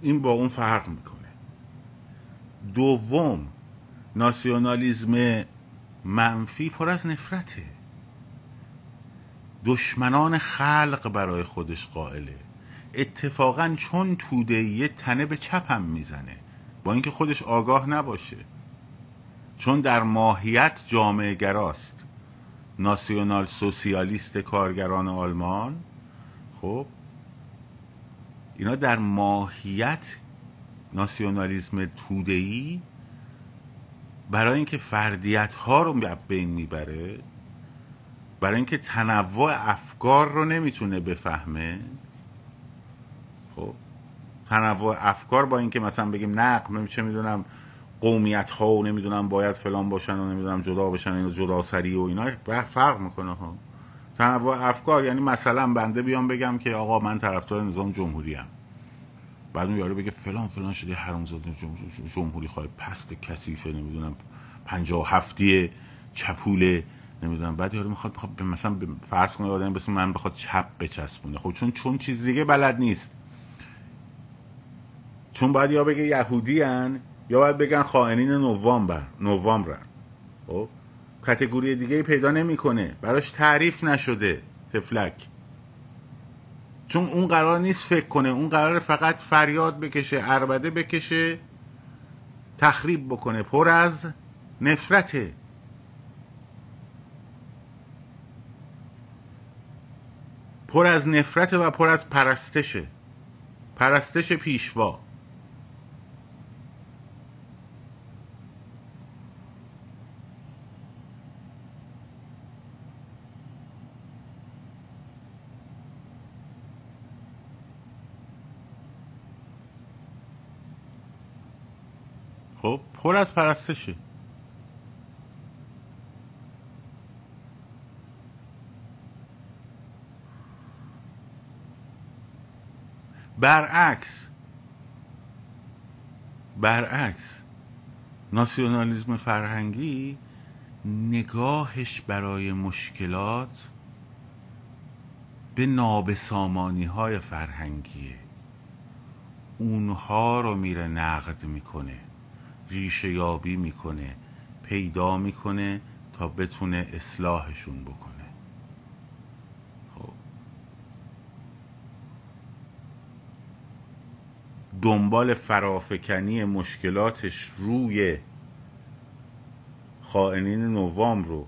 این با اون فرق می‌کنه. دوم ناسیونالیزم منفی پر از نفرته. دشمنان خلق برای خودش قائله. اتفاقا چون توده یه تنه به چپم می‌زنه. با اینکه خودش آگاه نباشه. چون در ماهیت جامعه گراست ناسیونال سوسیالیست کارگران آلمان. خب اینا در ماهیت ناسیونالیزم توده‌ای برای اینکه فردیت ها رو بین می‌بره برای اینکه تنوع افکار رو نمی‌تونه بفهمه خب تنوع افکار با اینکه مثلا بگیم نقم چه می‌دونم قومیت ها و نمی‌دونم باید فلان باشن و نمی‌دونم جدا باشن اینا جدا سری و اینا فرق می‌کنه ها تنوع افکار یعنی مثلا بنده بیام بگم که آقا من طرفدار نظام جمهوری ام. بعد اون یارو بگه فلان فلان شده حرومزاده جمهوری خواهد پست کثیفه نمی‌دونم پنجاه و هفتی چپوله. نمی‌دونم. بعد یارو می‌خواد بخواد مثلا فرض کنه آدم بس من بخواد چپ بچسبونه. خب چون چون چیز دیگه بلد نیست. چون باید یا بگه یهودی هن یا باید بگن خائنین نوامبر نوامبر خب؟ کتگوری دیگه پیدا نمی‌کنه. براش تعریف نشده. تفلک. چون اون قرار نیست فکر کنه. اون قرار فقط فریاد بکشه اربده بکشه تخریب بکنه. پر از نفرته. پر از نفرت و پر از پرستشه پرستش پیشوا. خب پر از پرستشه برعکس. برعکس. ناسیونالیزم فرهنگی نگاهش برای مشکلات به نابسامانی های فرهنگیه. اونها رو میره نقد می‌کنه ریشه یابی می‌کنه پیدا می‌کنه تا بتونه اصلاحشون بکنه خب دنبال فرافکنی مشکلاتش روی خائنین نوام رو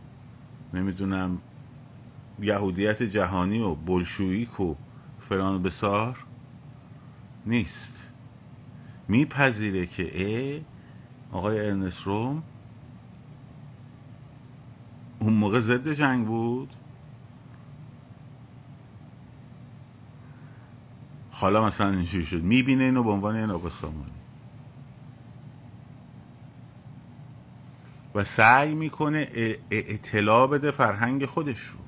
نمی‌دونم یهودیت جهانی و بلشویک و فلان بسار نیست. میپذیره که آقای ارنست روم اون موقع ضد جنگ بود؟ حالا مثلا اینجوری شد. می‌بینه اینو به عنوان یه نابسامانی و سعی می‌کنه اطلاع بده فرهنگ خودش رو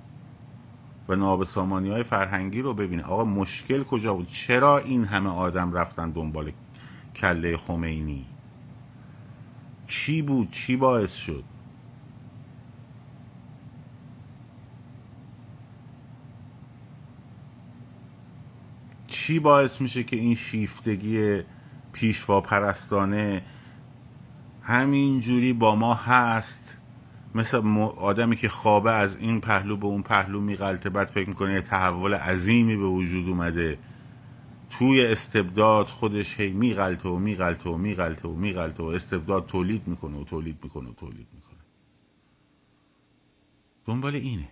و نابسامانی های فرهنگی رو ببینه. آقا مشکل کجا بود؟ چرا این همه آدم رفتن دنبال کله خمینی؟ چی بود؟ چی باعث شد؟ چی باعث میشه که این شیفتگی پیشوا پرستانه همینجوری با ما هست؟ مثل آدمی که خوابه از این پهلو به اون پهلو میغلطه بعد فکر می‌کنه یه تحول عظیمی به وجود اومده. توی استبداد خودش هی میغلطه و میغلطه و میغلطه و میغلطه و استبداد تولید می‌کنه و تولید می‌کنه و تولید می‌کنه. دنبال اینه.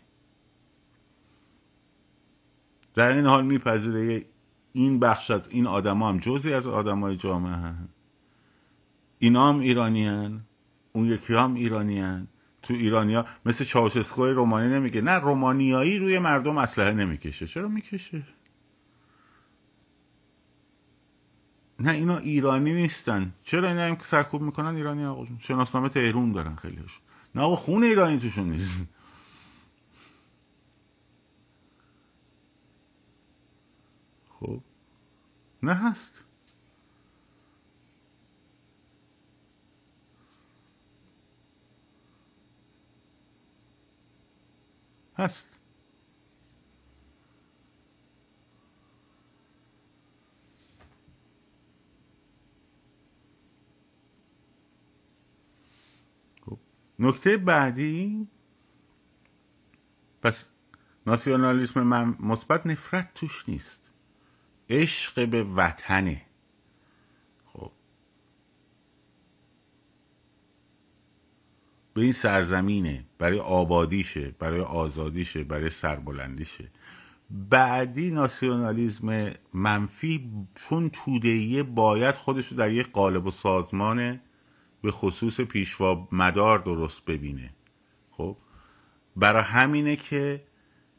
در این حال میپذیره این بخش از این آدم هم جزی از آدم های جامعه هن. اینا هم ایرانی هن. اون یکی هم ایرانی هن. تو ایرانیا مثل چاوشسکوی رومانی نمیگه. نه رومانیایی روی مردم اسلحه نمی‌کشه. چرا می‌کشه؟ نه اینا ایرانی نیستن. چرا اینا هم سرکوب می‌کنن؟ ایرانی آقا شناسنامه تهرون دارن خیلیش نه آقا خون ایرانی توشون نیست خب نه هست. هست. نکته بعدی؟ پس ناسیونالیسم من مثبت نفرت توش نیست. عشق به وطنه. خب. به این سرزمینه برای آبادیشه برای آزادیشه برای سربلندیشه. بعدی ناسیونالیزم منفی چون تودهیه باید خودش رو در یک قالب و سازمان به خصوص پیشوا مدار درست ببینه. خب. برای همینه که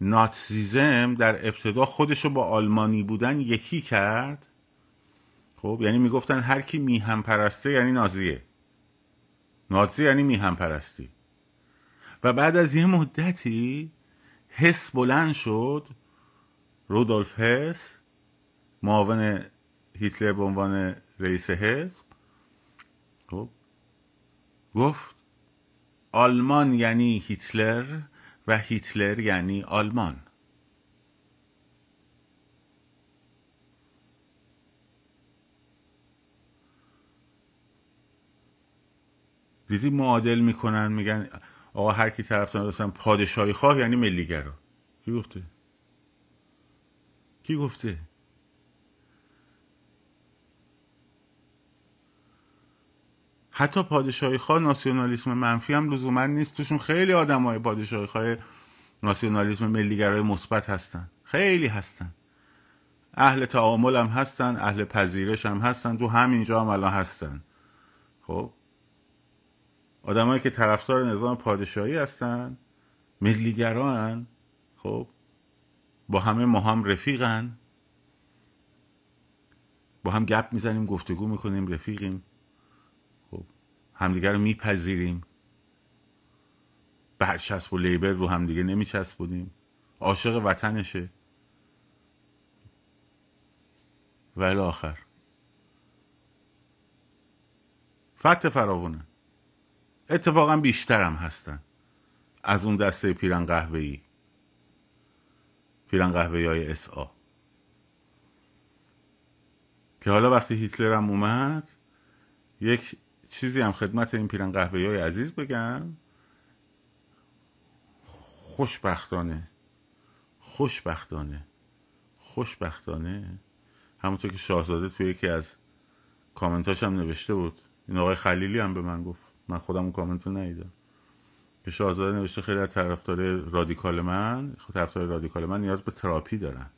ناتسیزم در ابتدا خودش رو با آلمانی بودن یکی کرد؟ خب یعنی می‌گفتن هر کی میهم پرسته یعنی نازیه. نازی یعنی میهم پرستی. و بعد از یه مدتی حس بلند شد. رودولف هس معاون هیتلر به عنوان رئیس حزب. خب گفت آلمان یعنی هیتلر. و هیتلر یعنی آلمان. دیدی معادل می‌کنن میگن آقا هر کی طرفدار رسن پادشاهی خواه یعنی ملیگرا. کی گفته؟ کی گفته؟ حتی پادشاهی خواه ناسیونالیسم منفی هم لزوما نیست. توشون خیلی آدم های پادشاهی خواه ناسیونالیسم ملیگرای مثبت هستن. خیلی هستن. اهل تعامل هم هستن اهل پذیرش هم هستن. تو همینجا هم الان هستن. خب؟ آدمایی که طرفدار نظام پادشاهی هستن ملیگران خب؟ با همه ما هم رفیقن. با هم گپ می‌زنیم گفتگو می‌کنیم رفیقیم. همدیگه رو میپذیریم. برچسب و لیبر رو همدیگه نمیچسبونیم. عاشق وطنشه. ولی آخر. فتح فراوونه اتفاقا بیشترم هستن. از اون دسته پیرن قهوه‌ای. پیرن قهوه‌ای های اس آ که حالا وقتی هیتلر هم اومد یک چیزی هم خدمت این پیرن قهوه‌ای های عزیز بگم. خوشبختانه. خوشبختانه. خوشبختانه. همونطور که شاهزاده توی یکی از کامنتاش هم نوشته بود. این آقای خلیلی هم به من گفت. من خودم اون کامنت رو ندیدم. که شاهزاده نوشته خیلی از طرفدار رادیکال من طرفدار رادیکال من نیاز به تراپی دارن.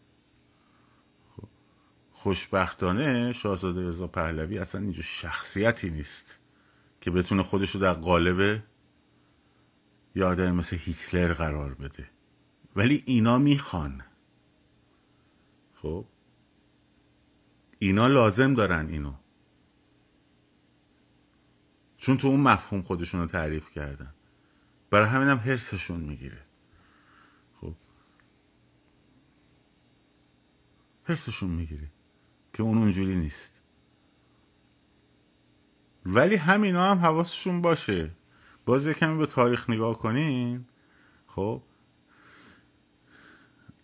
خب. خوشبختانه شاهزاده رضا پهلوی اصلا اینجا شخصیتی نیست. که بتونه خودش رو در قالب یه مثل هیتلر قرار بده. ولی اینا می‌خوان. خب؟ اینا لازم دارن اینو. چون تو اون مفهوم خودشون رو تعریف کردن. برای همین هم حرسشون می‌گیره. خب؟ حرسشون می‌گیره که اون اونجوری نیست. ولی همینا هم حواسشون باشه. باز کمی به تاریخ نگاه کنین. خب.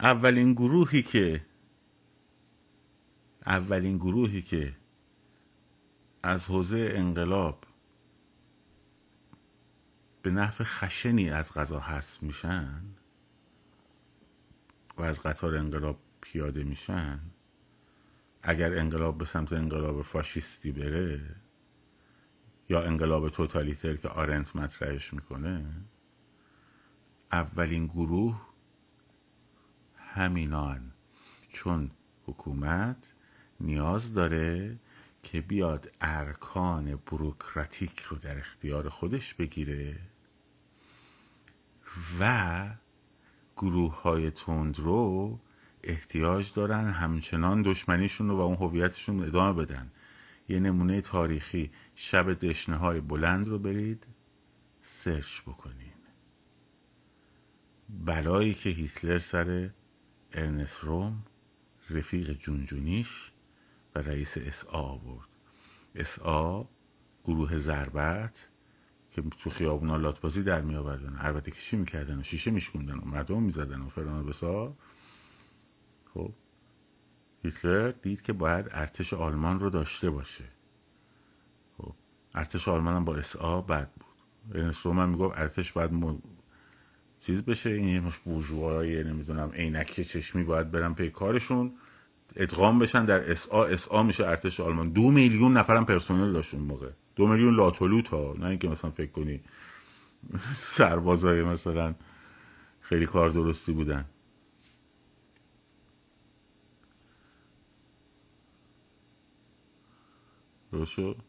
اولین گروهی که اولین گروهی که از حوزه انقلاب به نحو خشنی از غذا حذف میشن و از قطار انقلاب پیاده میشن اگر انقلاب به سمت انقلاب فاشیستی بره یا انقلاب توتالیتر که آرنت مطرحش می‌کنه اولین گروه همینان چون حکومت نیاز داره که بیاد ارکان بروکراتیک رو در اختیار خودش بگیره و گروه های تند رو احتیاج دارن همچنان دشمنیشون رو و اون هویتشون ادامه بدن. یه نمونه تاریخی. شب دشنه های بلند رو برید سرچ بکنین بلایی که هیتلر سر ارنست روهم رفیق جونجونیش و رئیس اس آ آورد. اس آ گروه ضربت که تو خیابونا لاتبازی در می آوردن عربده کشی می‌کردن و شیشه میشکوندن و مردم می‌زدن و فلان و خب هیتلر دید که باید ارتش آلمان رو داشته باشه. خب ارتش آلمان هم با اس آ بد بود. ارنست روهم می‌گفت ارتش باید م... چیز بشه این یه مشت بورژوایی نمی‌دونم عینک چشمی باید برن پی کارشون. ادغام بشن در اس آ اس آ میشه ارتش آلمان. دو میلیون نفرم پرسنل داشت موقع. دو میلیون لاتولوت ها نه اینکه مثلا فکر کنی سربازای مثلا خیلی کار درستی بودن. شد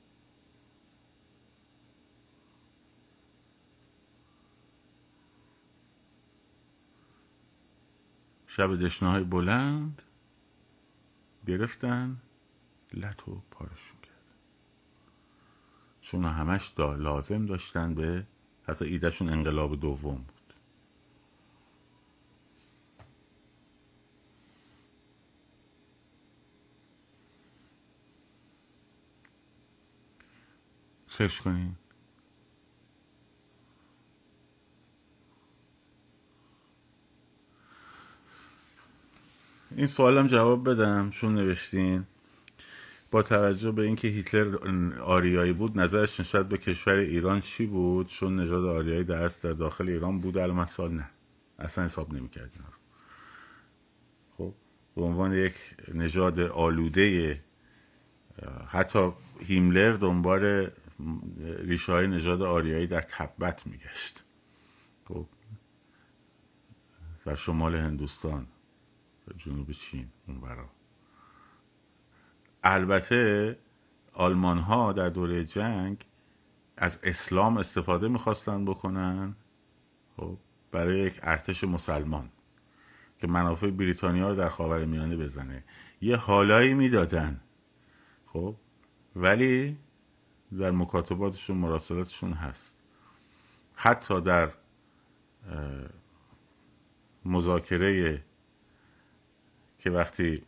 شب دشنه های بلند. گرفتن. لطو پارشون کرد چون همش دا لازم داشتن به حتی ایدهشون انقلاب دوم بود. سرچ کنین. این سوالم جواب بدم. چون نوشتین. با توجه به اینکه هیتلر آریایی بود نظرش نسبت به کشور ایران چی بود؟ چون نژاد آریایی در در داخل ایران بود المثال نه. اصلا حساب نمی‌کرد اینا خب به عنوان یک نژاد آلوده حتی هیملر دنبال ریشه های نژاد آریایی در تبت میگشت. خب در شمال هندوستان جنوب چین اون برا البته آلمان ها در دوره جنگ از اسلام استفاده می‌خواستن بکنن خب برای یک ارتش مسلمان که منافع بریتانیا رو در خاور میانه بزنه. یه حالایی می‌دادن خب ولی در مکاتباتشون مراسلاتشون هست. حتی در مذاکره که وقتی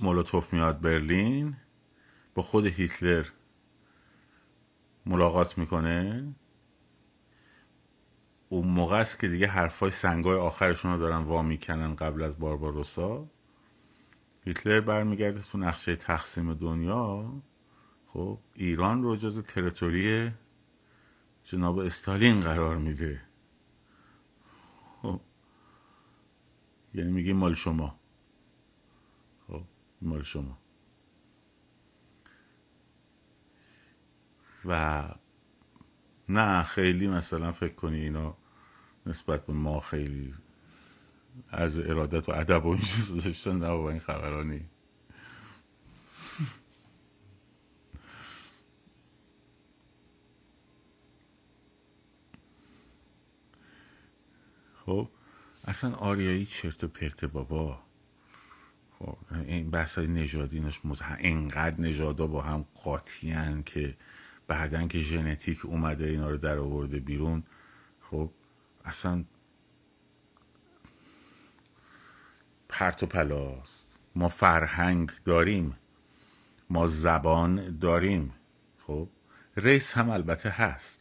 مولوتوف میاد برلین با خود هیتلر ملاقات می‌کنه. اون موقع است که دیگه حرفای سنگای آخرشون رو دارن وا می‌کنن قبل از بارباروسا. هیتلر برمیگرده تو نقشه تقسیم دنیا. خب ایران رو جز تریتوری جناب استالین قرار میده. خب یعنی میگه مال شما. مال شما. و نه خیلی مثلا فکر کنی اینا نسبت به ما خیلی از ارادت و ادب و این چیز داشتن نه با این خبرانی خب اصلا آریایی چرت و پرت بابا. خب این بحث های نژادی مزه اینقدر نژادا با هم قاطیان که بعدا که ژنتیک اومده اینا رو در آورده بیرون خب اصلا پرت و پلاست. ما فرهنگ داریم ما زبان داریم. خب race هم البته هست.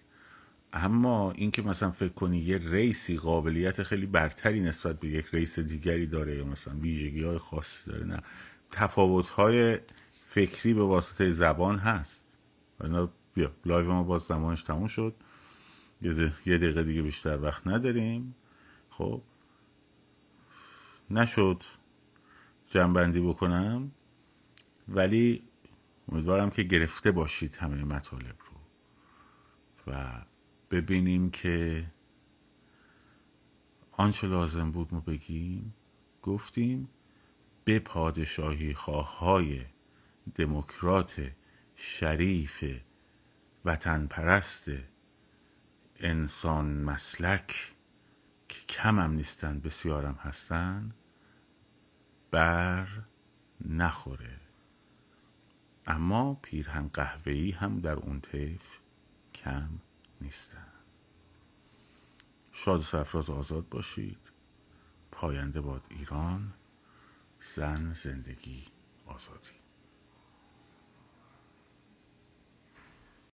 اما اینکه مثلا فکر کنی یه race ی قابلیت خیلی برتری نسبت به یک race دیگری داره یا مثلا ویژگی های خاصی داره نه. تفاوت های فکری به واسطه زبان هست. بیا لایو ما باز زمانش تموم شد. یه دقیقه دیگه بیشتر وقت نداریم. خب. نشد جنبندی بکنم. ولی امیدوارم که گرفته باشید همه مطالب رو. و ببینیم که آنچه لازم بود ما بگیم گفتیم به پادشاهی های دموکرات شریف وطن پرست انسان مسلک که کم هم نیستن بسیارم هستن بر نخوره. اما پیرهن قهوه‌ای هم در اون طیف کم نیستن. شاد سفراز آزاد باشید. پاینده باد ایران زن زندگی آزادی.